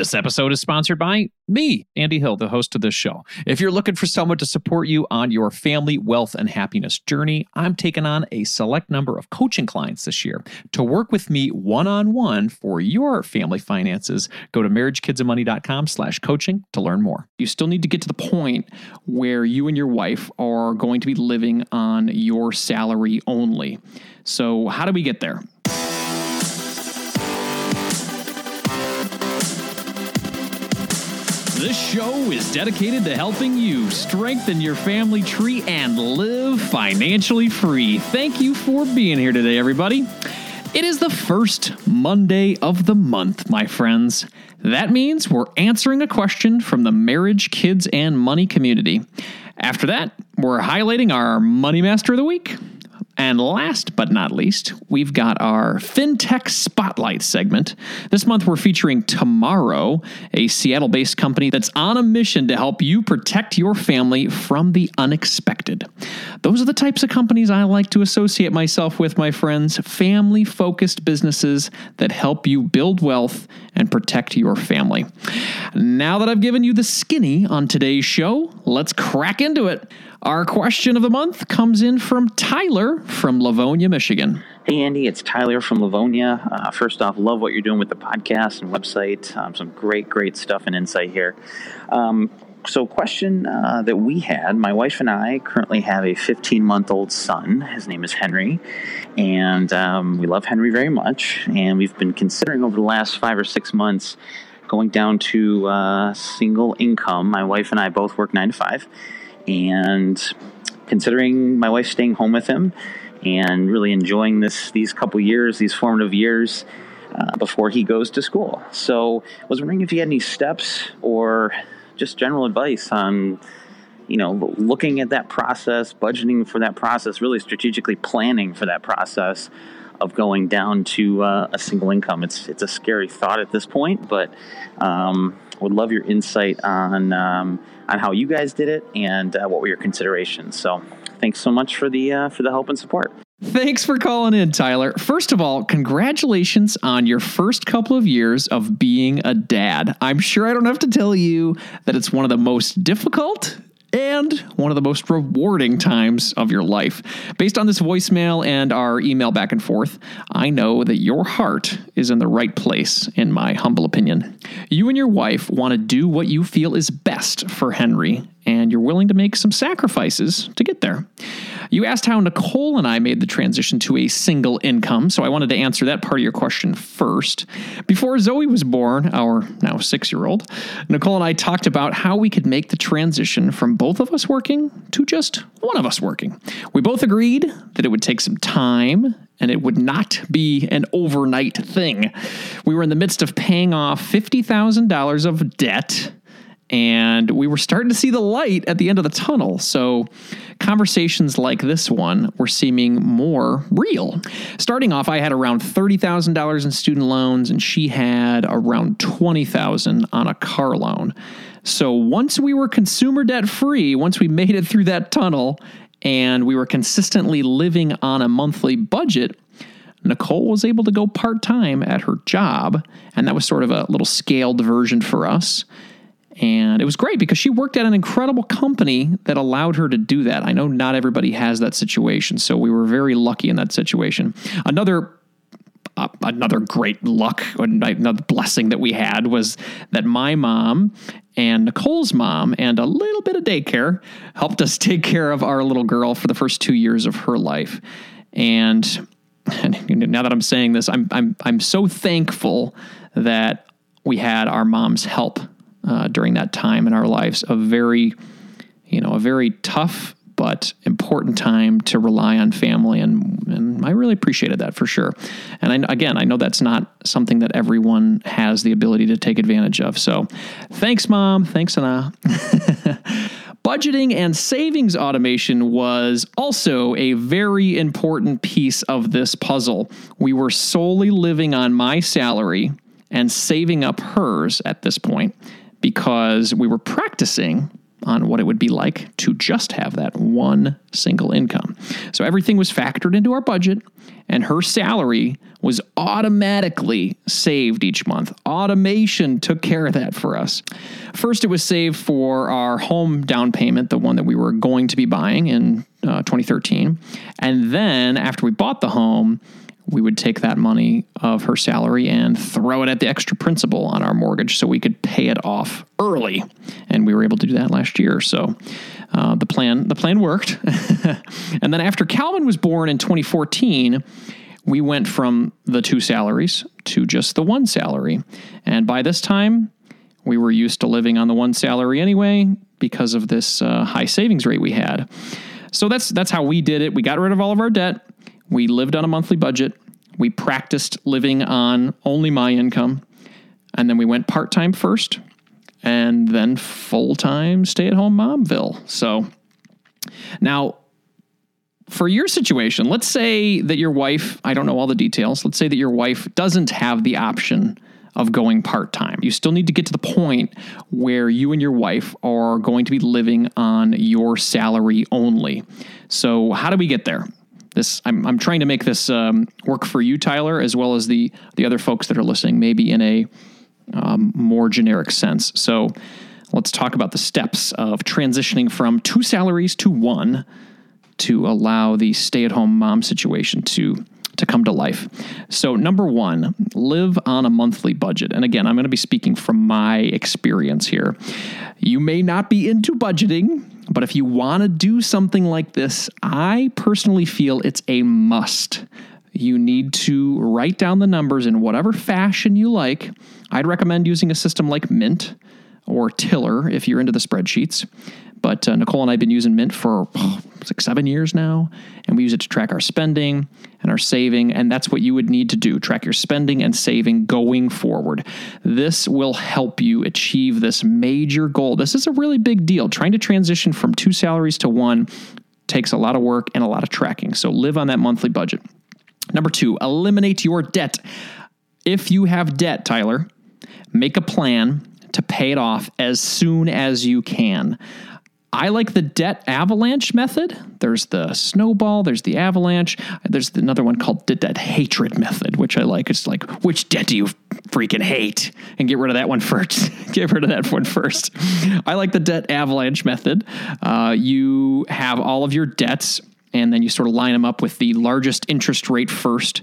This episode is sponsored by me, Andy Hill, the host of this show. If you're looking for someone to support you on your family, wealth, and happiness journey, I'm taking on a select number of coaching clients this year. To work with me one on one for your family finances, go to marriagekidsandmoney.com slash coaching to learn more. You still need to get to the point where you and your wife are going to be living on your salary only. So, how do we get there? This show is dedicated to helping you strengthen your family tree and live financially free. Thank you for being here today, everybody. It is the first Monday of the month, my friends. That means we're answering a question from the marriage, kids, and money community. After that, we're highlighting our Money Master of the Week. And last but not least, we've got our FinTech Spotlight segment. This month, we're featuring Tomorrow, a Seattle based company that's on a mission to help you protect your family from the unexpected. Those are the types of companies I like to associate myself with, my friends family focused businesses that help you build wealth and protect your family. Now that I've given you the skinny on today's show, let's crack into it. Our question of the month comes in from Tyler from Livonia, Michigan. Hey, Andy, it's Tyler from Livonia. Uh, first off, love what you're doing with the podcast and website. Um, some great, great stuff and insight here. Um, so, question uh, that we had my wife and I currently have a 15 month old son. His name is Henry, and um, we love Henry very much. And we've been considering over the last five or six months going down to uh, single income. My wife and I both work nine to five and considering my wife staying home with him and really enjoying this these couple years, these formative years uh, before he goes to school. So, I was wondering if you had any steps or just general advice on you know looking at that process, budgeting for that process, really strategically planning for that process of going down to uh, a single income. It's it's a scary thought at this point, but um, would love your insight on um, on how you guys did it and uh, what were your considerations. So, thanks so much for the uh, for the help and support. Thanks for calling in, Tyler. First of all, congratulations on your first couple of years of being a dad. I'm sure I don't have to tell you that it's one of the most difficult and one of the most rewarding times of your life. Based on this voicemail and our email back and forth, I know that your heart is in the right place, in my humble opinion. You and your wife want to do what you feel is best for Henry, and you're willing to make some sacrifices to get there. You asked how Nicole and I made the transition to a single income, so I wanted to answer that part of your question first. Before Zoe was born, our now six year old, Nicole and I talked about how we could make the transition from both of us working to just one of us working. We both agreed that it would take some time and it would not be an overnight thing. We were in the midst of paying off $50,000 of debt and we were starting to see the light at the end of the tunnel. So conversations like this one were seeming more real. Starting off, I had around $30,000 in student loans and she had around 20,000 on a car loan. So once we were consumer debt free, once we made it through that tunnel and we were consistently living on a monthly budget, Nicole was able to go part time at her job, and that was sort of a little scaled version for us. And it was great because she worked at an incredible company that allowed her to do that. I know not everybody has that situation, so we were very lucky in that situation. Another uh, another great luck, another blessing that we had was that my mom and Nicole's mom and a little bit of daycare helped us take care of our little girl for the first two years of her life. And, and now that I'm saying this, I'm I'm I'm so thankful that we had our mom's help uh, during that time in our lives. A very, you know, a very tough but important time to rely on family, and, and I really appreciated that for sure. And I, again, I know that's not something that everyone has the ability to take advantage of. So, thanks, mom. Thanks, Anna. Budgeting and savings automation was also a very important piece of this puzzle. We were solely living on my salary and saving up hers at this point because we were practicing on what it would be like to just have that one single income. So everything was factored into our budget, and her salary was automatically saved each month. Automation took care of that for us. First, it was saved for our home down payment, the one that we were going to be buying in uh, 2013. And then after we bought the home, we would take that money of her salary and throw it at the extra principal on our mortgage so we could pay it off early. And we were able to do that last year. So uh, the plan the plan worked. and then after Calvin was born in 2014, we went from the two salaries to just the one salary. And by this time, we were used to living on the one salary anyway because of this uh, high savings rate we had. So that's that's how we did it. We got rid of all of our debt. We lived on a monthly budget. We practiced living on only my income. And then we went part time first and then full time stay at home momville. So now, for your situation, let's say that your wife, I don't know all the details, let's say that your wife doesn't have the option of going part time. You still need to get to the point where you and your wife are going to be living on your salary only. So, how do we get there? This I'm, I'm trying to make this um, work for you, Tyler, as well as the the other folks that are listening, maybe in a um, more generic sense. So, let's talk about the steps of transitioning from two salaries to one to allow the stay at home mom situation to to come to life. So, number one, live on a monthly budget. And again, I'm going to be speaking from my experience here. You may not be into budgeting, but if you want to do something like this, I personally feel it's a must. You need to write down the numbers in whatever fashion you like. I'd recommend using a system like Mint or Tiller if you're into the spreadsheets. But uh, Nicole and I have been using Mint for like seven years now, and we use it to track our spending and our saving. And that's what you would need to do track your spending and saving going forward. This will help you achieve this major goal. This is a really big deal. Trying to transition from two salaries to one takes a lot of work and a lot of tracking. So live on that monthly budget. Number two, eliminate your debt. If you have debt, Tyler, make a plan to pay it off as soon as you can. I like the debt avalanche method. There's the snowball, there's the avalanche, there's another one called the debt hatred method, which I like. It's like, which debt do you freaking hate? And get rid of that one first. get rid of that one first. I like the debt avalanche method. Uh, you have all of your debts, and then you sort of line them up with the largest interest rate first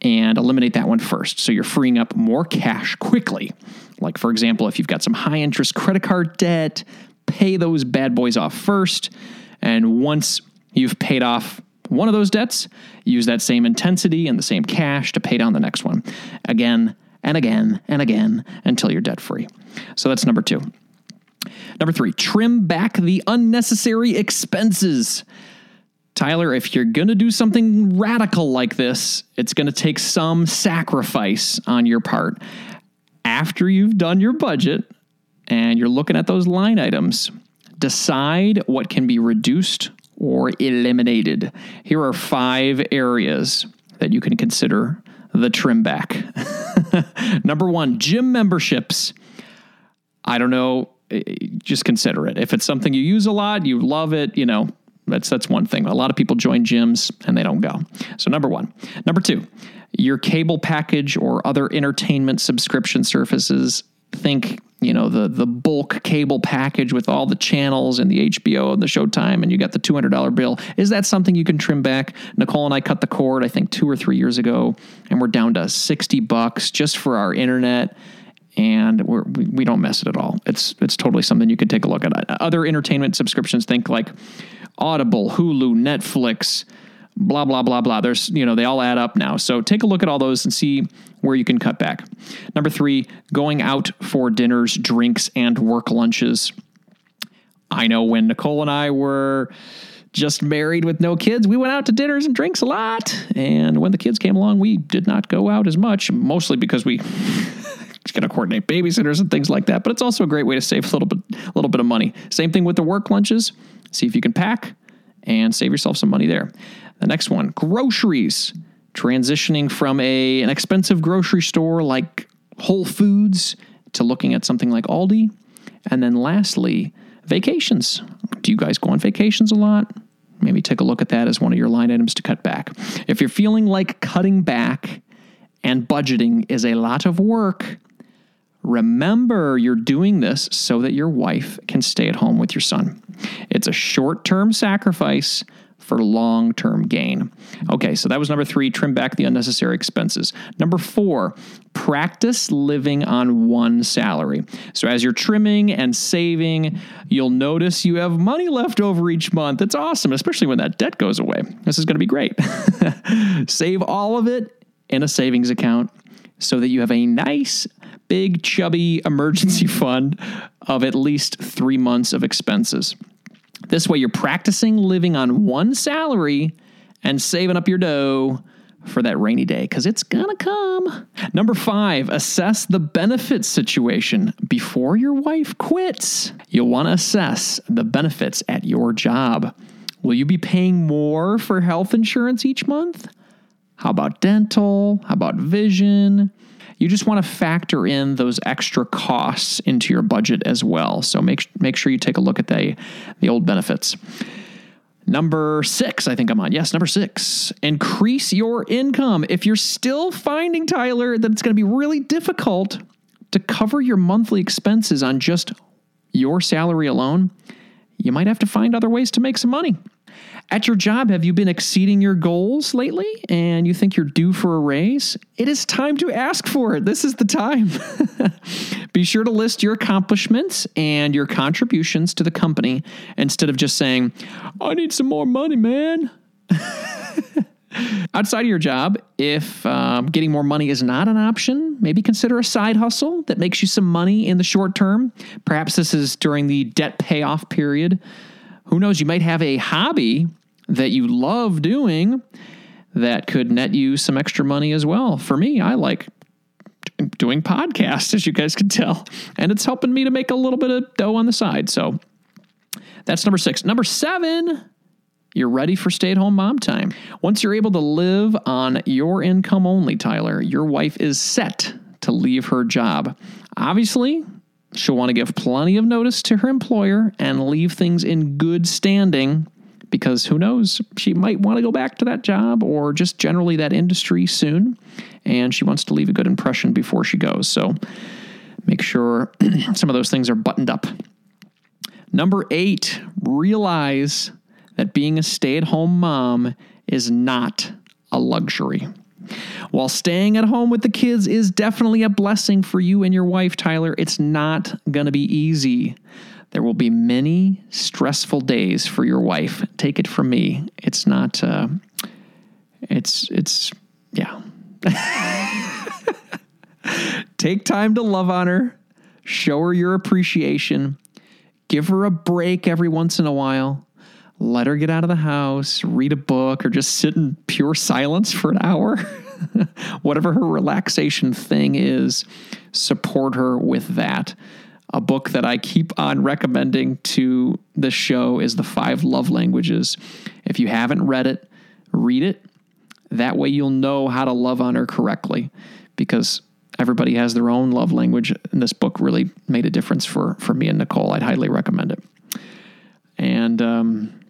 and eliminate that one first. So you're freeing up more cash quickly. Like, for example, if you've got some high interest credit card debt, pay those bad boys off first. And once you've paid off one of those debts, use that same intensity and the same cash to pay down the next one again and again and again until you're debt free. So that's number two. Number three, trim back the unnecessary expenses. Tyler, if you're going to do something radical like this, it's going to take some sacrifice on your part. After you've done your budget, and you're looking at those line items, decide what can be reduced or eliminated. Here are five areas that you can consider the trim back. Number one, gym memberships. I don't know, eh, just consider it. If it's something you use a lot, you love it, you know, that's that's one thing. A lot of people join gyms and they don't go. So number 1. Number 2, your cable package or other entertainment subscription services. Think you know the the bulk cable package with all the channels and the HBO and the Showtime, and you got the two hundred dollar bill. Is that something you can trim back? Nicole and I cut the cord, I think two or three years ago, and we're down to sixty bucks just for our internet, and we're, we we don't miss it at all. It's it's totally something you could take a look at. Other entertainment subscriptions, think like Audible, Hulu, Netflix blah blah blah blah. There's you know they all add up now. So take a look at all those and see where you can cut back. Number three going out for dinners drinks and work lunches. I know when nicole and i were just married with no kids we went out to dinners and drinks a lot. And when the kids came along we did not go out as much mostly because we going to coordinate babysitters and things like that. But it's also a great way to save a little bit a little bit of money. Same thing with the work lunches. See if you can pack and save yourself some money there the next one, groceries. Transitioning from a an expensive grocery store like Whole Foods to looking at something like Aldi. And then lastly, Vacations. Do you guys go on vacations a lot? Maybe take a look at that as one of your line items to cut back. If you're feeling like cutting back and budgeting is a lot of work, remember you're doing this so that your wife can stay at home with your son. It's a short term sacrifice for long term gain. Okay, so that was number three trim back the unnecessary expenses. Number four, practice living on one salary. So as you're trimming and saving, you'll notice you have money left over each month. It's awesome, especially when that debt goes away. This is going to be great. Save all of it in a savings account so that you have a nice, big, chubby emergency fund of at least three months of expenses. This way, you're practicing living on one salary and saving up your dough for that rainy day because it's gonna come. Number five, assess the benefits situation before your wife quits. You'll wanna assess the benefits at your job. Will you be paying more for health insurance each month? How about dental? How about vision? You just want to factor in those extra costs into your budget as well. So make make sure you take a look at the the old benefits. Number six, I think I'm on. Yes, number six. Increase your income. If you're still finding, Tyler, that it's going to be really difficult to cover your monthly expenses on just your salary alone, you might have to find other ways to make some money. At your job, have you been exceeding your goals lately and you think you're due for a raise? It is time to ask for it. This is the time. Be sure to list your accomplishments and your contributions to the company instead of just saying, I need some more money, man. Outside of your job, if um, getting more money is not an option, maybe consider a side hustle that makes you some money in the short term. Perhaps this is during the debt payoff period. Who knows? You might have a hobby that you love doing that could net you some extra money as well. For me, I like doing podcasts, as you guys can tell, and it's helping me to make a little bit of dough on the side. So that's number six. Number seven, you're ready for stay at home mom time. Once you're able to live on your income only, Tyler, your wife is set to leave her job. Obviously, she'll want to give plenty of notice to her employer and leave things in good standing because who knows, she might want to go back to that job or just generally that industry soon. And she wants to leave a good impression before she goes. So make sure some of those things are buttoned up. Number eight, realize that being a stay at home mom is not a luxury. While staying at home with the kids is definitely a blessing for you and your wife, Tyler, it's not going to be easy. There will be many stressful days for your wife. Take it from me. It's not, uh, it's, it's, yeah. Take time to love on her, show her your appreciation, give her a break every once in a while. Let her get out of the house, read a book, or just sit in pure silence for an hour. Whatever her relaxation thing is, support her with that. A book that I keep on recommending to the show is The Five Love Languages. If you haven't read it, read it. That way you'll know how to love on her correctly because everybody has their own love language. And this book really made a difference for, for me and Nicole. I'd highly recommend it. And um,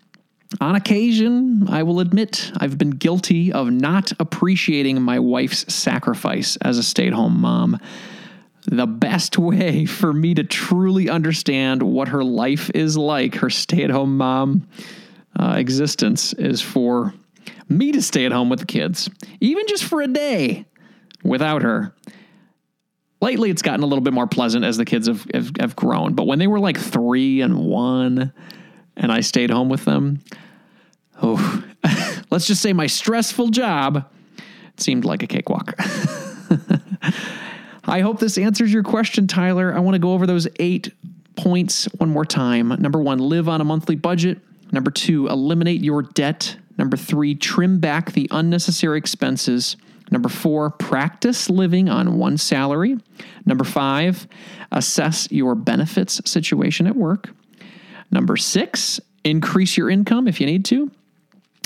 on occasion, I will admit I've been guilty of not appreciating my wife's sacrifice as a stay at home mom the best way for me to truly understand what her life is like, her stay at home mom uh, existence, is for me to stay at home with the kids, even just for a day without her. Lately, it's gotten a little bit more pleasant as the kids have, have, have grown. But when they were like three and one, and I stayed home with them, oh, let's just say my stressful job seemed like a cakewalk. I hope this answers your question, Tyler. I want to go over those eight points one more time. Number one, live on a monthly budget. Number two, eliminate your debt. Number three, trim back the unnecessary expenses. Number four, practice living on one salary. Number five, assess your benefits situation at work. Number six, increase your income if you need to.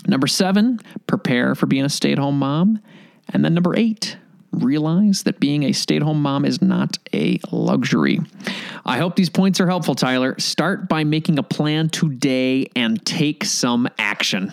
Number seven, prepare for being a stay at home mom. And then number eight, realize that being a stay at home mom is not a luxury. I hope these points are helpful, Tyler. Start by making a plan today and take some action.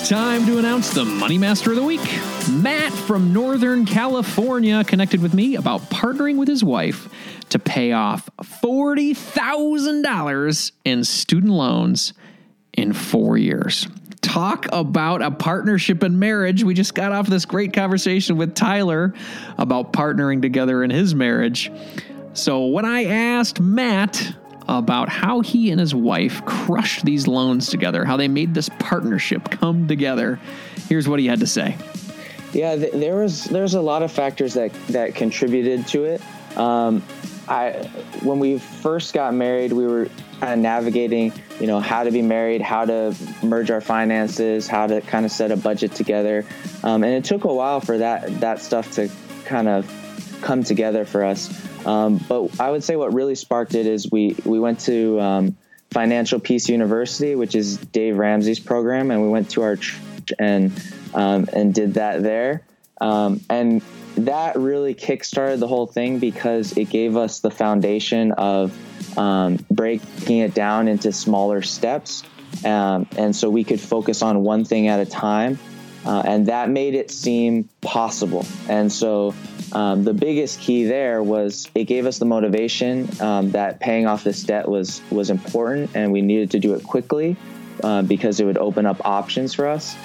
It's time to announce the Money Master of the Week. Matt from Northern California connected with me about partnering with his wife to pay off $40,000 in student loans in four years. Talk about a partnership in marriage. We just got off this great conversation with Tyler about partnering together in his marriage. So, when I asked Matt about how he and his wife crushed these loans together, how they made this partnership come together. Here's what he had to say. Yeah, th- there was there's a lot of factors that that contributed to it. Um, I when we first got married, we were kind of navigating, you know, how to be married, how to merge our finances, how to kind of set a budget together, um, and it took a while for that that stuff to kind of come together for us. Um, but I would say what really sparked it is we we went to um, Financial Peace University, which is Dave Ramsey's program, and we went to our church and um, and did that there. Um, and that really kickstarted the whole thing because it gave us the foundation of um, breaking it down into smaller steps, um, and so we could focus on one thing at a time. Uh, and that made it seem possible. And so um, the biggest key there was it gave us the motivation um, that paying off this debt was was important, and we needed to do it quickly uh, because it would open up options for us.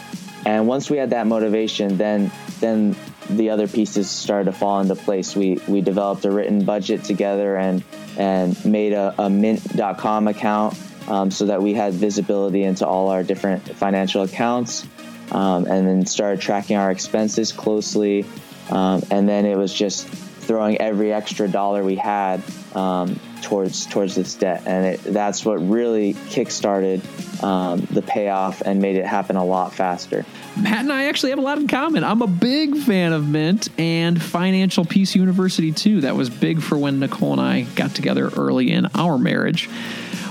And once we had that motivation, then then the other pieces started to fall into place. We we developed a written budget together and and made a, a mint.com account um, so that we had visibility into all our different financial accounts. Um, and then started tracking our expenses closely um, and then it was just throwing every extra dollar we had um, towards towards this debt, and it, that's what really kickstarted um, the payoff and made it happen a lot faster. Matt and I actually have a lot in common. I'm a big fan of Mint and Financial Peace University too. That was big for when Nicole and I got together early in our marriage.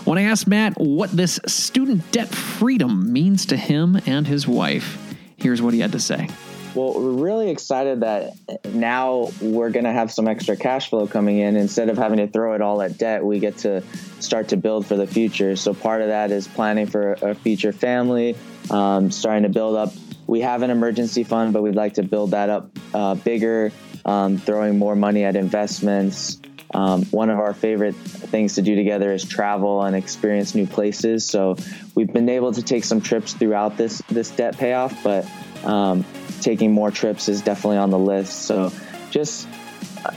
When I asked Matt what this student debt freedom means to him and his wife, here's what he had to say. Well, we're really excited that now we're going to have some extra cash flow coming in. Instead of having to throw it all at debt, we get to start to build for the future. So part of that is planning for a future family, um, starting to build up. We have an emergency fund, but we'd like to build that up uh, bigger, um, throwing more money at investments. Um, one of our favorite things to do together is travel and experience new places. So we've been able to take some trips throughout this this debt payoff, but um, taking more trips is definitely on the list. So just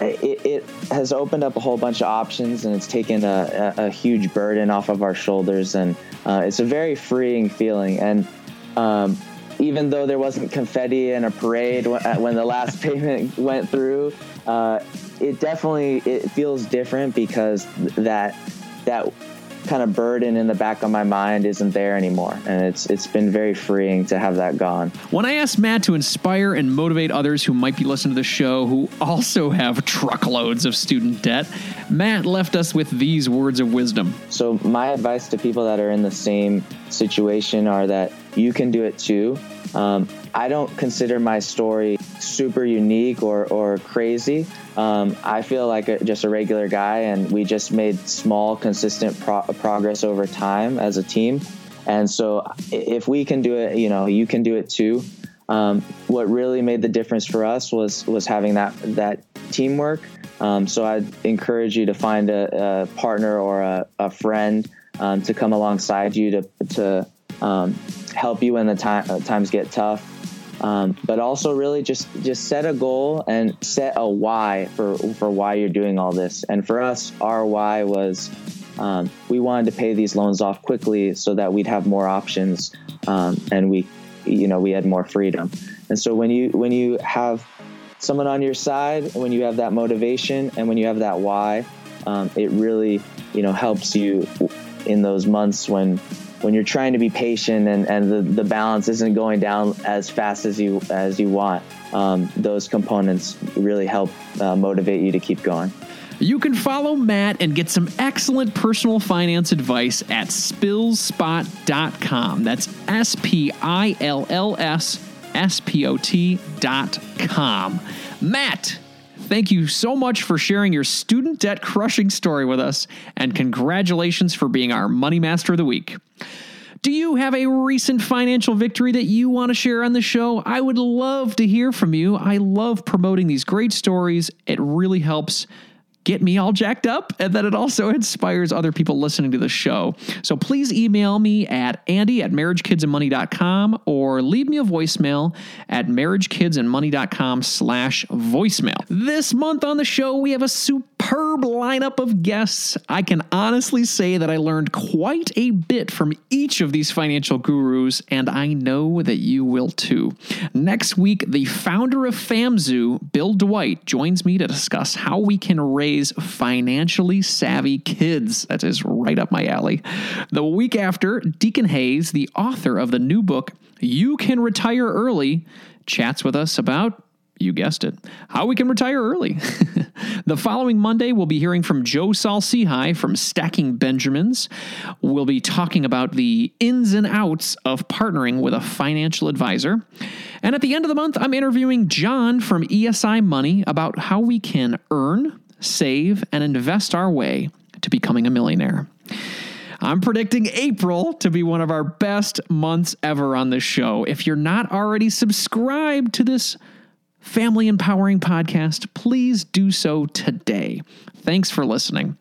it, it, has opened up a whole bunch of options and it's taken a, a, a huge burden off of our shoulders and uh, it's a very freeing feeling and um, even though there wasn't confetti and a parade when the last payment went through uh, it definitely it feels different because that that kind of burden in the back of my mind isn't there anymore. And it's it's been very freeing to have that gone. When i asked matt to inspire and motivate others who might be listening to the show who also have truckloads of student debt matt left us with these words of wisdom. So my advice to people that are in the same situation are that you can do it too. Um, I don't consider my story super unique or, or crazy. Um, I feel like a, just a regular guy, and we just made small, consistent pro- progress over time as a team. And so, if we can do it, you know, you can do it too. Um, what really made the difference for us was was having that that teamwork. Um, so I'd encourage you to find a, a partner or a, a friend um, to come alongside you to to um, help you when the time, uh, times get tough. Um, but also really just just set a goal and set a why for for why you're doing all this. And for us, our why was um, we wanted to pay these loans off quickly so that we'd have more options um, and we you know we had more freedom. And so when you when you have someone on your side, when you have that motivation and when you have that why, um, it really you know helps you in those months when when you're trying to be patient and, and the, the balance isn't going down as fast as you as you want, um, those components really help uh, motivate you to keep going. You can follow Matt and get some excellent personal finance advice at spillsspot.com. That's S P I L L S S P O T.com. Matt, Thank you so much for sharing your student debt crushing story with us, and congratulations for being our Money Master of the Week. Do you have a recent financial victory that you want to share on the show? I would love to hear from you. I love promoting these great stories. It really helps get me all jacked up and that it also inspires other people listening to the show. So please email me at andy at marriagekidsandmoney.com or leave me a voicemail at marriagekidsandmoney.com slash voicemail. This month on the show, we have a superb lineup of guests. I can honestly say that I learned quite a bit from each of these financial gurus, and I know that you will too. Next week, the founder of FamZoo, Bill Dwight, joins me to discuss how we can raise financially savvy kids. That is right up my alley. The week after, Deacon Hayes, the author of the new book, You Can Retire Early, chats with us about you guessed it, how we can retire early. the following Monday, we'll be hearing from Joe Saul-Sehy from Stacking Benjamins. We'll be talking about the ins and outs of partnering with a financial advisor. And at the end of the month, I'm interviewing John from ESI Money about how we can earn, save, and invest our way to becoming a millionaire. I'm predicting April to be one of our best months ever on this show. If you're not already subscribed to this family empowering podcast, please do so today. Thanks for listening.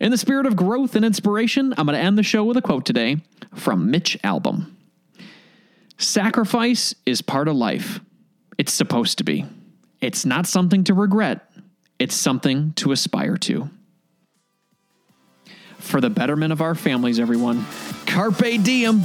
In the spirit of growth and inspiration, I'm going to end the show with a quote today from Mitch Albom Sacrifice is part of life. It's supposed to be. It's not something to regret, it's something to aspire to. For the betterment of our families, everyone, Carpe Diem.